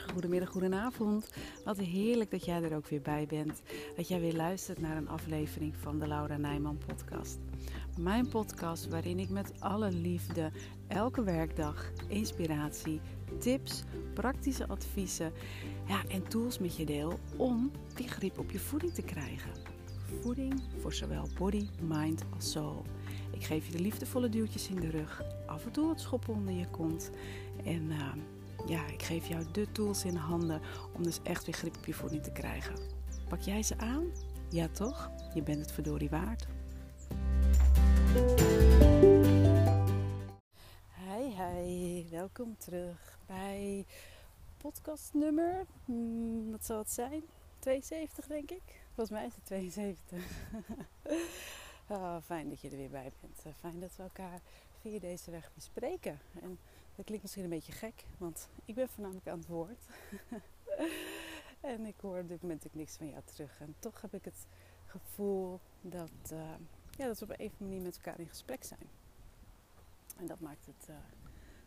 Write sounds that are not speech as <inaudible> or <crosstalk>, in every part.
goedemiddag, goedenavond. Wat heerlijk dat jij er ook weer bij bent. Dat jij weer luistert naar een aflevering van de Laura Nijman podcast. Mijn podcast waarin ik met alle liefde elke werkdag inspiratie, tips, praktische adviezen ja, en tools met je deel om die grip op je voeding te krijgen. Voeding voor zowel body, mind als soul. Ik geef je de liefdevolle duwtjes in de rug, af en toe wat schoppen onder je kont en... Uh, ja, ik geef jou de tools in handen om dus echt weer grip op je voeding te krijgen. Pak jij ze aan? Ja toch? Je bent het verdorie waard. Hi, hi. Welkom terug bij podcast nummer, hmm, wat zal het zijn? 72 denk ik. Volgens mij is het 72. <laughs> oh, fijn dat je er weer bij bent. Eh, fijn dat we elkaar via deze weg bespreken. En dat klinkt misschien een beetje gek, want ik ben voornamelijk aan het woord. <laughs> en ik hoor op dit moment ook niks van jou terug. En toch heb ik het gevoel dat, uh, ja, dat we op een of andere manier met elkaar in gesprek zijn. En dat maakt het uh,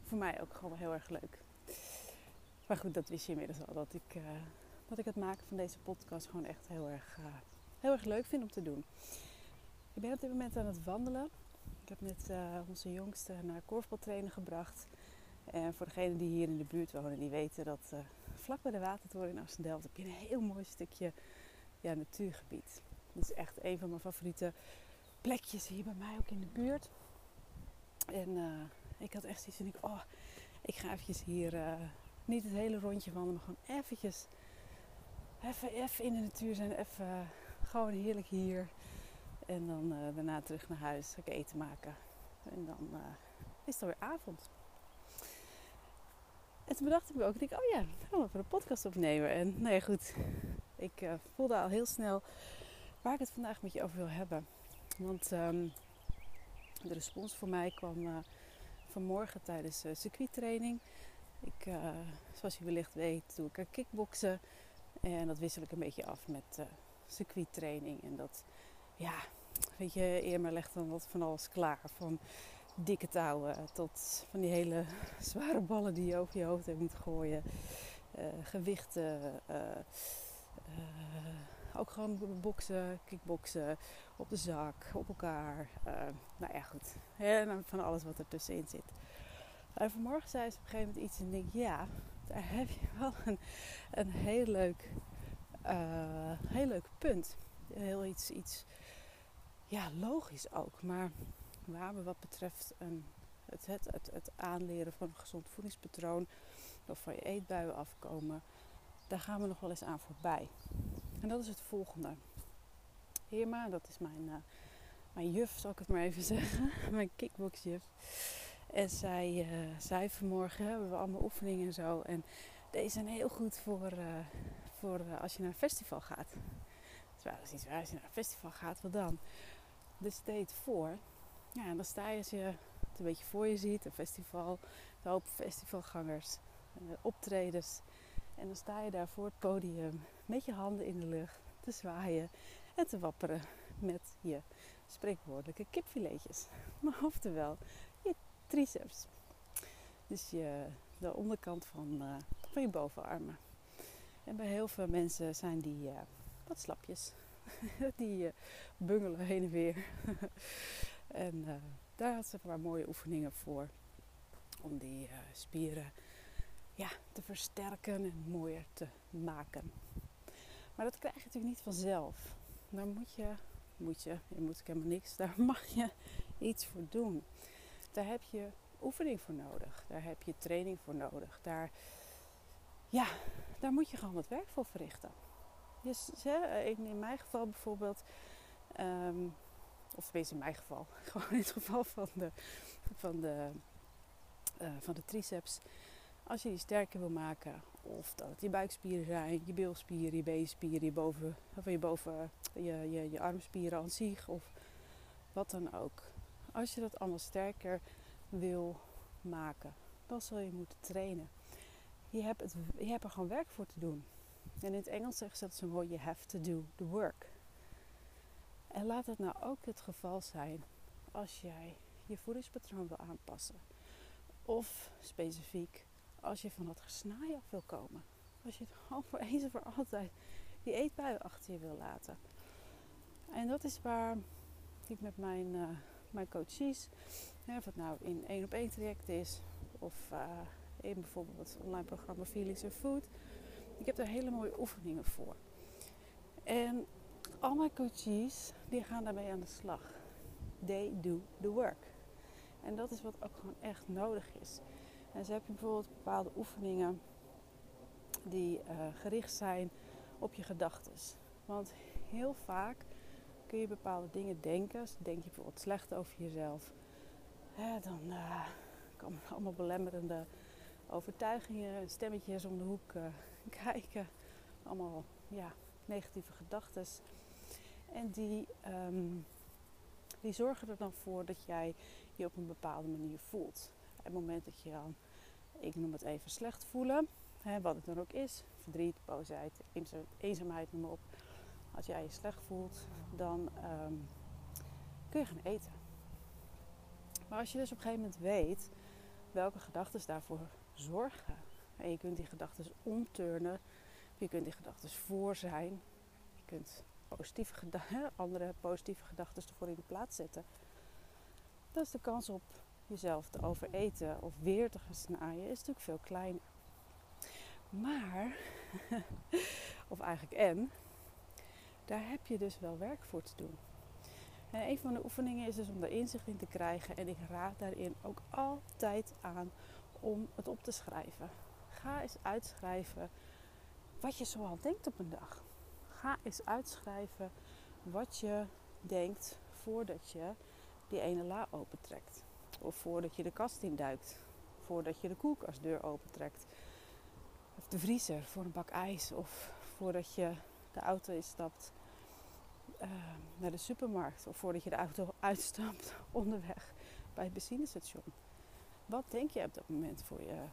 voor mij ook gewoon heel erg leuk. Maar goed, dat wist je inmiddels al. Dat ik, uh, dat ik het maken van deze podcast gewoon echt heel erg, heel erg leuk vind om te doen. Ik ben op dit moment aan het wandelen. Ik heb net onze jongste naar korfbaltrainen gebracht. En voor degenen die hier in de buurt wonen, die weten dat uh, vlak bij de Watertoren in Amsterdam heb je een heel mooi stukje ja, natuurgebied. Dat is echt een van mijn favoriete plekjes hier bij mij ook in de buurt. En uh, ik had echt zoiets van, ik, oh, ik ga eventjes hier uh, niet het hele rondje wandelen, maar gewoon eventjes even, even in de natuur zijn. Even gewoon heerlijk hier. En dan daarna terug naar huis, ik eten maken. En dan is het alweer avond. En toen bedacht ik me ook, ik oh ja, we gaan een podcast opnemen. En nou ja, goed, ik uh, voelde al heel snel waar ik het vandaag met je over wil hebben. Want um, de respons voor mij kwam uh, vanmorgen tijdens uh, circuittraining. Ik, zoals je wellicht weet, doe ik kickboksen. En dat wissel ik een beetje af met circuittraining. En dat, ja, weet je, Irma legt dan wat van alles klaar. Van dikke touwen tot van die hele <laughs> zware ballen die je over je hoofd hebt moeten gooien. Uh, gewichten, uh, uh, ook gewoon boksen, kickboksen, op de zak, op elkaar. nou ja, goed. En van alles wat er tussenin zit. En vanmorgen zei ze op een gegeven moment iets en denk, ja, daar heb je wel een, een heel leuk, heel leuk punt. Heel iets, iets, ja, logisch ook, maar we wat betreft een, het, het, het, het, aanleren van een gezond voedingspatroon of van je eetbuien afkomen, daar gaan we nog wel eens aan voorbij. En dat is het volgende. Irma, dat is mijn, uh, mijn juf, zal ik het maar even <laughs> zeggen, mijn kickboxjuf. En zij uh, zei vanmorgen, hebben we allemaal oefeningen en zo. En deze zijn heel goed voor, uh, voor als je naar een festival gaat. Wel eens iets waar, als je naar een festival gaat, wat dan? Dus deed voor ja, en dan sta je als je het een beetje voor je ziet, een festival, een hoop festivalgangers, eh, optredens. En dan sta je daar voor het podium met je handen in de lucht te zwaaien en te wapperen met je spreekwoordelijke kipfiletjes. <laughs> Maar oftewel, je triceps. Dus je, de onderkant van, uh, van je bovenarmen. En bij heel veel mensen zijn die uh, wat slapjes. <laughs> die bungelen heen en weer. <laughs> En uh, daar had ze een paar mooie oefeningen voor. Om die uh, spieren ja, te versterken en mooier te maken. Maar dat krijg je natuurlijk niet vanzelf. Daar moet je, moet je, je moet helemaal niks, daar <laughs> mag je iets voor doen. Daar heb je oefening voor nodig. Daar heb je training voor nodig. Daar, ja, daar moet je gewoon wat werk voor verrichten. Dus, in, in mijn geval bijvoorbeeld, um, of tenminste in mijn geval. <laughs> Gewoon in het geval van de, van de, uh, van de triceps. Als je die sterker wil maken. Of dat het je buikspieren zijn, je bilspieren, je beenspieren, je, boven, of je, boven, je, je, je armspieren aan zich. Of wat dan ook. Als je dat allemaal sterker wil maken, dan zul je moeten trainen. Je hebt, het, je hebt er gewoon werk voor te doen. En in het Engels zeggen ze dat zo mooi: you have to do the work. En laat het nou ook het geval zijn als jij je voedingspatroon wil aanpassen. Of specifiek als je van dat gesnaai af wil komen. Als je gewoon <laughs> voor eens en voor altijd die eetbuien achter je wil laten. En dat is waar ik met mijn, uh, mijn coaches, hè, of het nou in één op één traject is of uh, in bijvoorbeeld het online programma Feelings Food. Ik heb daar hele mooie oefeningen voor. En al mijn coaches die gaan daarmee aan de slag. They do the work. En dat is wat ook gewoon echt nodig is. En zo heb je bijvoorbeeld bepaalde oefeningen die uh, gericht zijn op je gedachten. Want heel vaak kun je bepaalde dingen denken. Dus denk je bijvoorbeeld slecht over jezelf. Dan uh, komen allemaal belemmerende overtuigingen, stemmetjes om de hoek uh, <laughs> kijken. Allemaal ja, negatieve gedachten. En die, um, die zorgen er dan voor dat jij je op een bepaalde manier voelt. Op het moment dat je dan, ik noem het even slecht voelen, hè, wat het dan ook is, verdriet, boosheid, eenzaamheid, noem maar op. Als jij je slecht voelt, dan um, kun je gaan eten. Maar als je dus op een gegeven moment weet welke gedachten daarvoor zorgen, en je kunt die gedachten omturnen, je kunt die gedachten voor zijn, je kunt positieve <laughs> andere positieve gedachten ervoor in de plaats zetten, dan is de kans op jezelf te overeten of weer te gaan snijden is natuurlijk veel kleiner. Maar, <laughs> of eigenlijk en, daar heb je dus wel werk voor te doen. En een van de oefeningen is dus om daar inzicht in te krijgen. En ik raad daarin ook altijd aan om het op te schrijven. Ga eens uitschrijven wat je zoal denkt op een dag. Eens uitschrijven wat je denkt voordat je die ene la opentrekt. Of voordat je de kast induikt. Voordat je de koelkastdeur opentrekt. Of de vriezer voor een bak ijs. Of voordat je de auto instapt uh, naar de supermarkt. Of voordat je de auto uitstapt <laughs> onderweg bij het benzinestation. Wat denk je op dat moment voor je,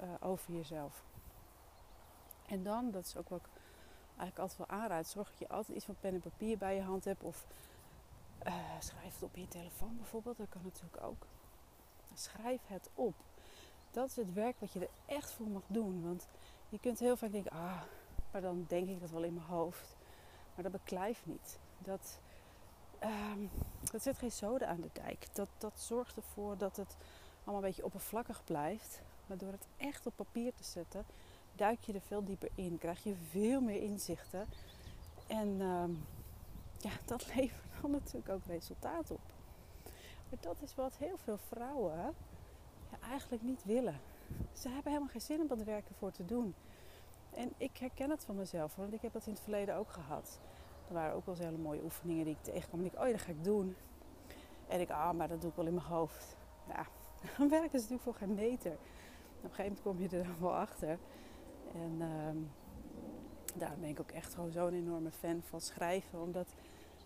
uh, over jezelf? En dan, dat is ook ik eigenlijk altijd wel aanraad. Zorg dat je altijd iets van pen en papier bij je hand hebt. Of uh, schrijf het op je telefoon bijvoorbeeld. Dat kan natuurlijk ook. Schrijf het op. Dat is het werk wat je er echt voor mag doen. Want je kunt heel vaak denken, ah, maar dan denk ik dat wel in mijn hoofd. Maar dat beklijft niet. Dat, um, dat zet geen zoden aan de dijk. Dat, dat zorgt ervoor dat het allemaal een beetje oppervlakkig blijft. Maar door het echt op papier te zetten, duik je er veel dieper in. Krijg je veel meer inzichten. En um, ja, dat <laughs> levert dan natuurlijk ook resultaat op. Maar dat is wat heel veel vrouwen ja, eigenlijk niet willen. Ze hebben helemaal geen zin om dat werk ervoor te doen. En ik herken het van mezelf, want ik heb dat in het verleden ook gehad. Er waren ook wel eens hele mooie oefeningen die ik tegenkwam. En ik, oh, dat ga ik doen. En ik, ah, maar dat doe ik wel in mijn hoofd. Ja, <laughs> dan werken ze natuurlijk voor geen meter. Op een gegeven moment kom je er dan wel achter. En uh, daarom ben ik ook echt gewoon zo'n enorme fan van schrijven. Omdat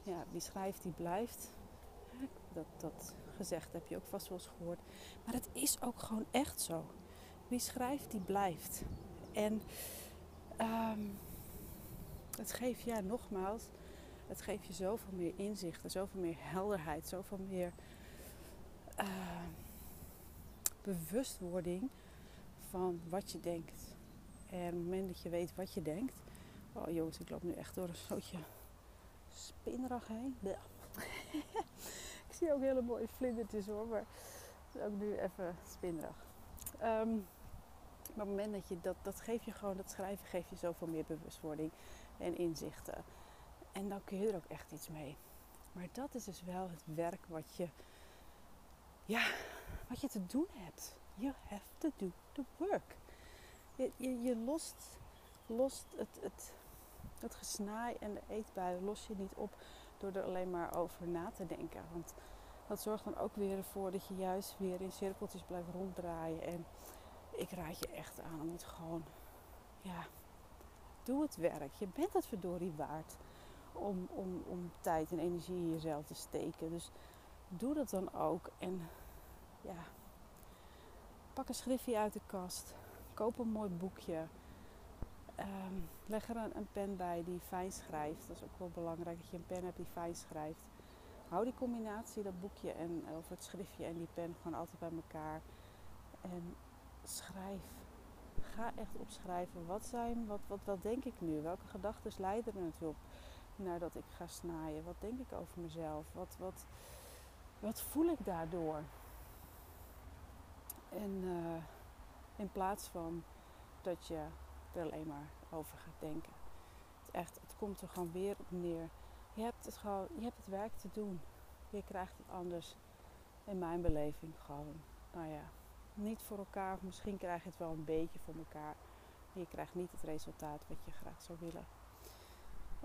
ja, wie schrijft, die blijft. Dat, dat gezegd heb je ook vast wel eens gehoord. Maar het is ook gewoon echt zo. Wie schrijft, die blijft. En um, het geeft, ja, nogmaals, het geeft je zoveel meer inzichten, zoveel meer helderheid, zoveel meer uh, bewustwording van wat je denkt. En op het moment dat je weet wat je denkt. Oh jongens, ik loop nu echt door een soortje spinrag heen. <laughs> ik zie ook hele mooie vlindertjes hoor, maar ook nu even spinrag. Maar op het moment dat je dat, dat geeft je gewoon, dat schrijven geeft je zoveel meer bewustwording en inzichten. En dan kun je er ook echt iets mee. Maar dat is dus wel het werk wat je, ja, wat je te doen hebt. You have to do the work. Je, je, lost, lost het, het, het gesnaai en de eetbuien los je niet op door er alleen maar over na te denken. Want dat zorgt dan ook weer ervoor dat je juist weer in cirkeltjes blijft ronddraaien. En ik raad je echt aan om het gewoon, ja, doe het werk. Je bent het verdorie waard om, om, om tijd en energie in jezelf te steken. Dus doe dat dan ook. En ja, pak een schriftje uit de kast. Koop een mooi boekje. Um, leg er een, pen bij die fijn schrijft. Dat is ook wel belangrijk dat je een pen hebt die fijn schrijft. Hou die combinatie, dat boekje en, of het schriftje en die pen gewoon altijd bij elkaar. En schrijf. ga echt opschrijven. Wat zijn, wat, wat, wat denk ik nu? Welke gedachten leiden er naartoe? Nadat ik ga snijden. Wat denk ik over mezelf? Wat, wat, wat voel ik daardoor? En uh, in plaats van dat je er alleen maar over gaat denken. Het, echt, het komt er gewoon weer op neer. Je hebt het, gewoon, je hebt het werk te doen. Je krijgt het anders in mijn beleving gewoon. Nou ja, niet voor elkaar. Misschien krijg je het wel een beetje voor elkaar. Maar je krijgt niet het resultaat wat je graag zou willen.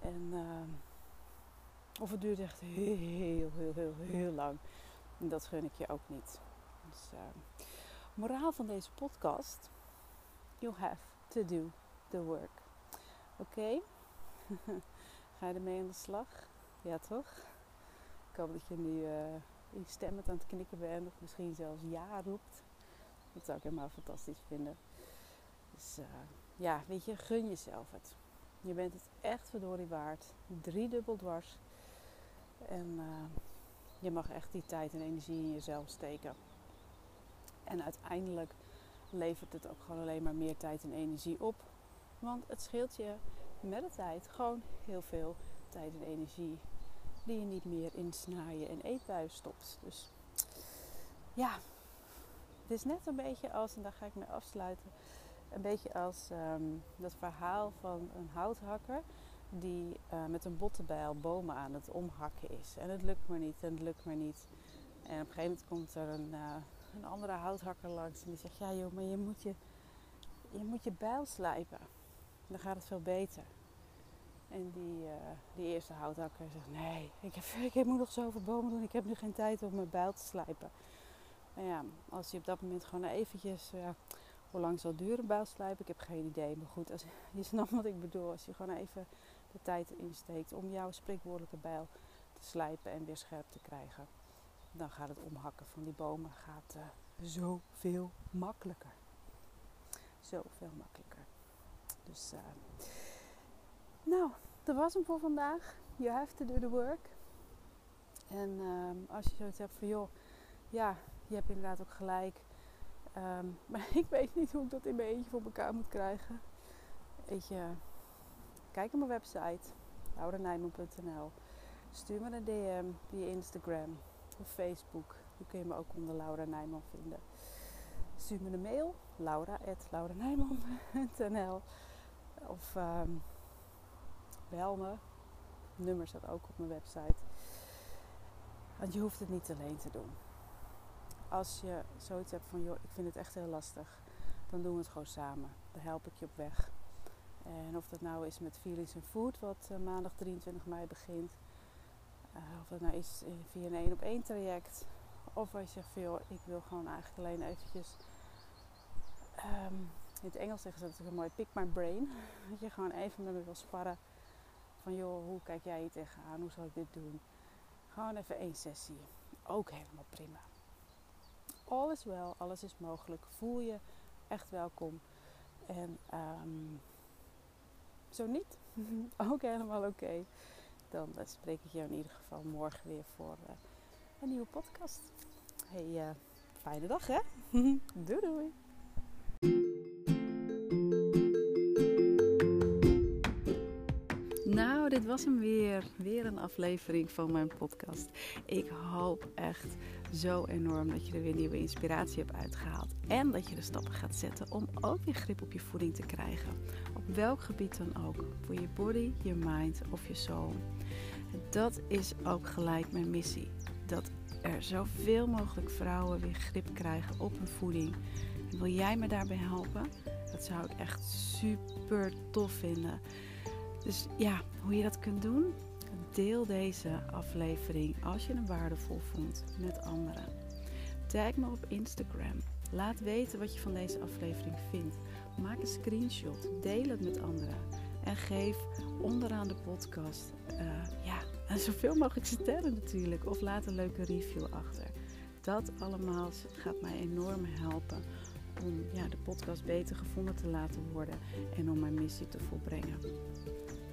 En, uh, of het duurt echt heel, heel, heel, heel, heel lang. En dat gun ik je ook niet. Dus, uh, moraal van deze podcast. You have to do the work. Oké? <laughs> Ga je ermee aan de slag? Ja, toch? Ik hoop dat je nu uh, instemmend aan het knikken bent. Of misschien zelfs ja roept. Dat zou ik helemaal fantastisch vinden. Dus uh, ja, weet je, gun jezelf het. Je bent het echt verdorie waard. Drie dubbel dwars. En uh, je mag echt die tijd en energie in jezelf steken. En uiteindelijk levert het ook gewoon alleen maar meer tijd en energie op. Want het scheelt je met de tijd gewoon heel veel tijd en energie die je niet meer in snaaien en eetbuien stopt. Dus ja, het is net een beetje als, en daar ga ik mee afsluiten, een beetje als um, dat verhaal van een houthakker die uh, met een bottenbijl bomen aan het omhakken is. En het lukt maar niet en het lukt maar niet. En op een gegeven moment komt er een, uh, een andere houthakker langs en die zegt: Ja, joh, maar je moet je, je, moet je bijl slijpen. Dan gaat het veel beter. En die, uh, die eerste houthakker zegt: Nee, ik, heb, <laughs> ik moet nog zoveel bomen doen. Ik heb nu geen tijd om mijn bijl te slijpen. Nou ja, als je op dat moment gewoon eventjes. Ja, hoe lang zal duren bijl slijpen? Ik heb geen idee. Maar goed, als, <laughs> je snapt wat ik bedoel. Als je gewoon even de tijd insteekt om jouw spreekwoordelijke bijl te slijpen en weer scherp te krijgen dan gaat het omhakken van die bomen gaat, uh, zoveel makkelijker. Zoveel makkelijker. Dus, uh, nou, dat was hem voor vandaag. You have to do the work. En uh, als je zoiets hebt van, joh, ja, je hebt inderdaad ook gelijk. Um, <laughs> maar ik weet niet hoe ik dat in mijn eentje voor elkaar moet krijgen. Weet je, kijk op mijn website, laurenijman.nl. Stuur me een DM via Instagram of Facebook. Die kun je me ook onder Laura Nijman vinden. Stuur me een mail, laura.lauranijman.nl Of um, bel me. Het nummer staat ook op mijn website. Want je hoeft het niet alleen te doen. Als je zoiets hebt van, joh, ik vind het echt heel lastig. Dan doen we het gewoon samen. Dan help ik je op weg. En of dat nou is met Feelings and Food, wat uh, maandag 23 mei begint. Uh, of dat nou is via een één op één traject. Of als je zegt joh, ik wil gewoon eigenlijk alleen eventjes. Um, in het Engels zeggen ze natuurlijk een mooi pick my brain. <laughs> Dat je gewoon even met me wil sparren. Van joh, hoe kijk jij hier tegenaan? Hoe zal ik dit doen? Gewoon even één sessie. Ook helemaal prima. Alles wel, alles is mogelijk. Voel je echt welkom. En um, zo niet, <laughs> ook helemaal oké. Dan uh, spreek ik jou in ieder geval morgen weer voor uh, een nieuwe podcast. Hey, uh, fijne dag hè? <laughs> doei doei! Dit was hem weer. Weer een aflevering van mijn podcast. Ik hoop echt zo enorm dat je er weer nieuwe inspiratie hebt uitgehaald. En dat je de stappen gaat zetten om ook weer grip op je voeding te krijgen. Op welk gebied dan ook. Voor je body, je mind of je soul. Dat is ook gelijk mijn missie. Dat er zoveel mogelijk vrouwen weer grip krijgen op hun voeding. En wil jij me daarbij helpen? Dat zou ik echt super tof vinden. Dus ja, hoe je dat kunt doen? Deel deze aflevering als je hem waardevol vond met anderen. Tag me op Instagram. Laat weten wat je van deze aflevering vindt. Maak een screenshot. Deel het met anderen. En geef onderaan de podcast uh, ja, <laughs> zoveel mogelijk sterren natuurlijk. Of laat een leuke review achter. Dat allemaal gaat mij enorm helpen om ja, de podcast beter gevonden te laten worden en om mijn missie te volbrengen.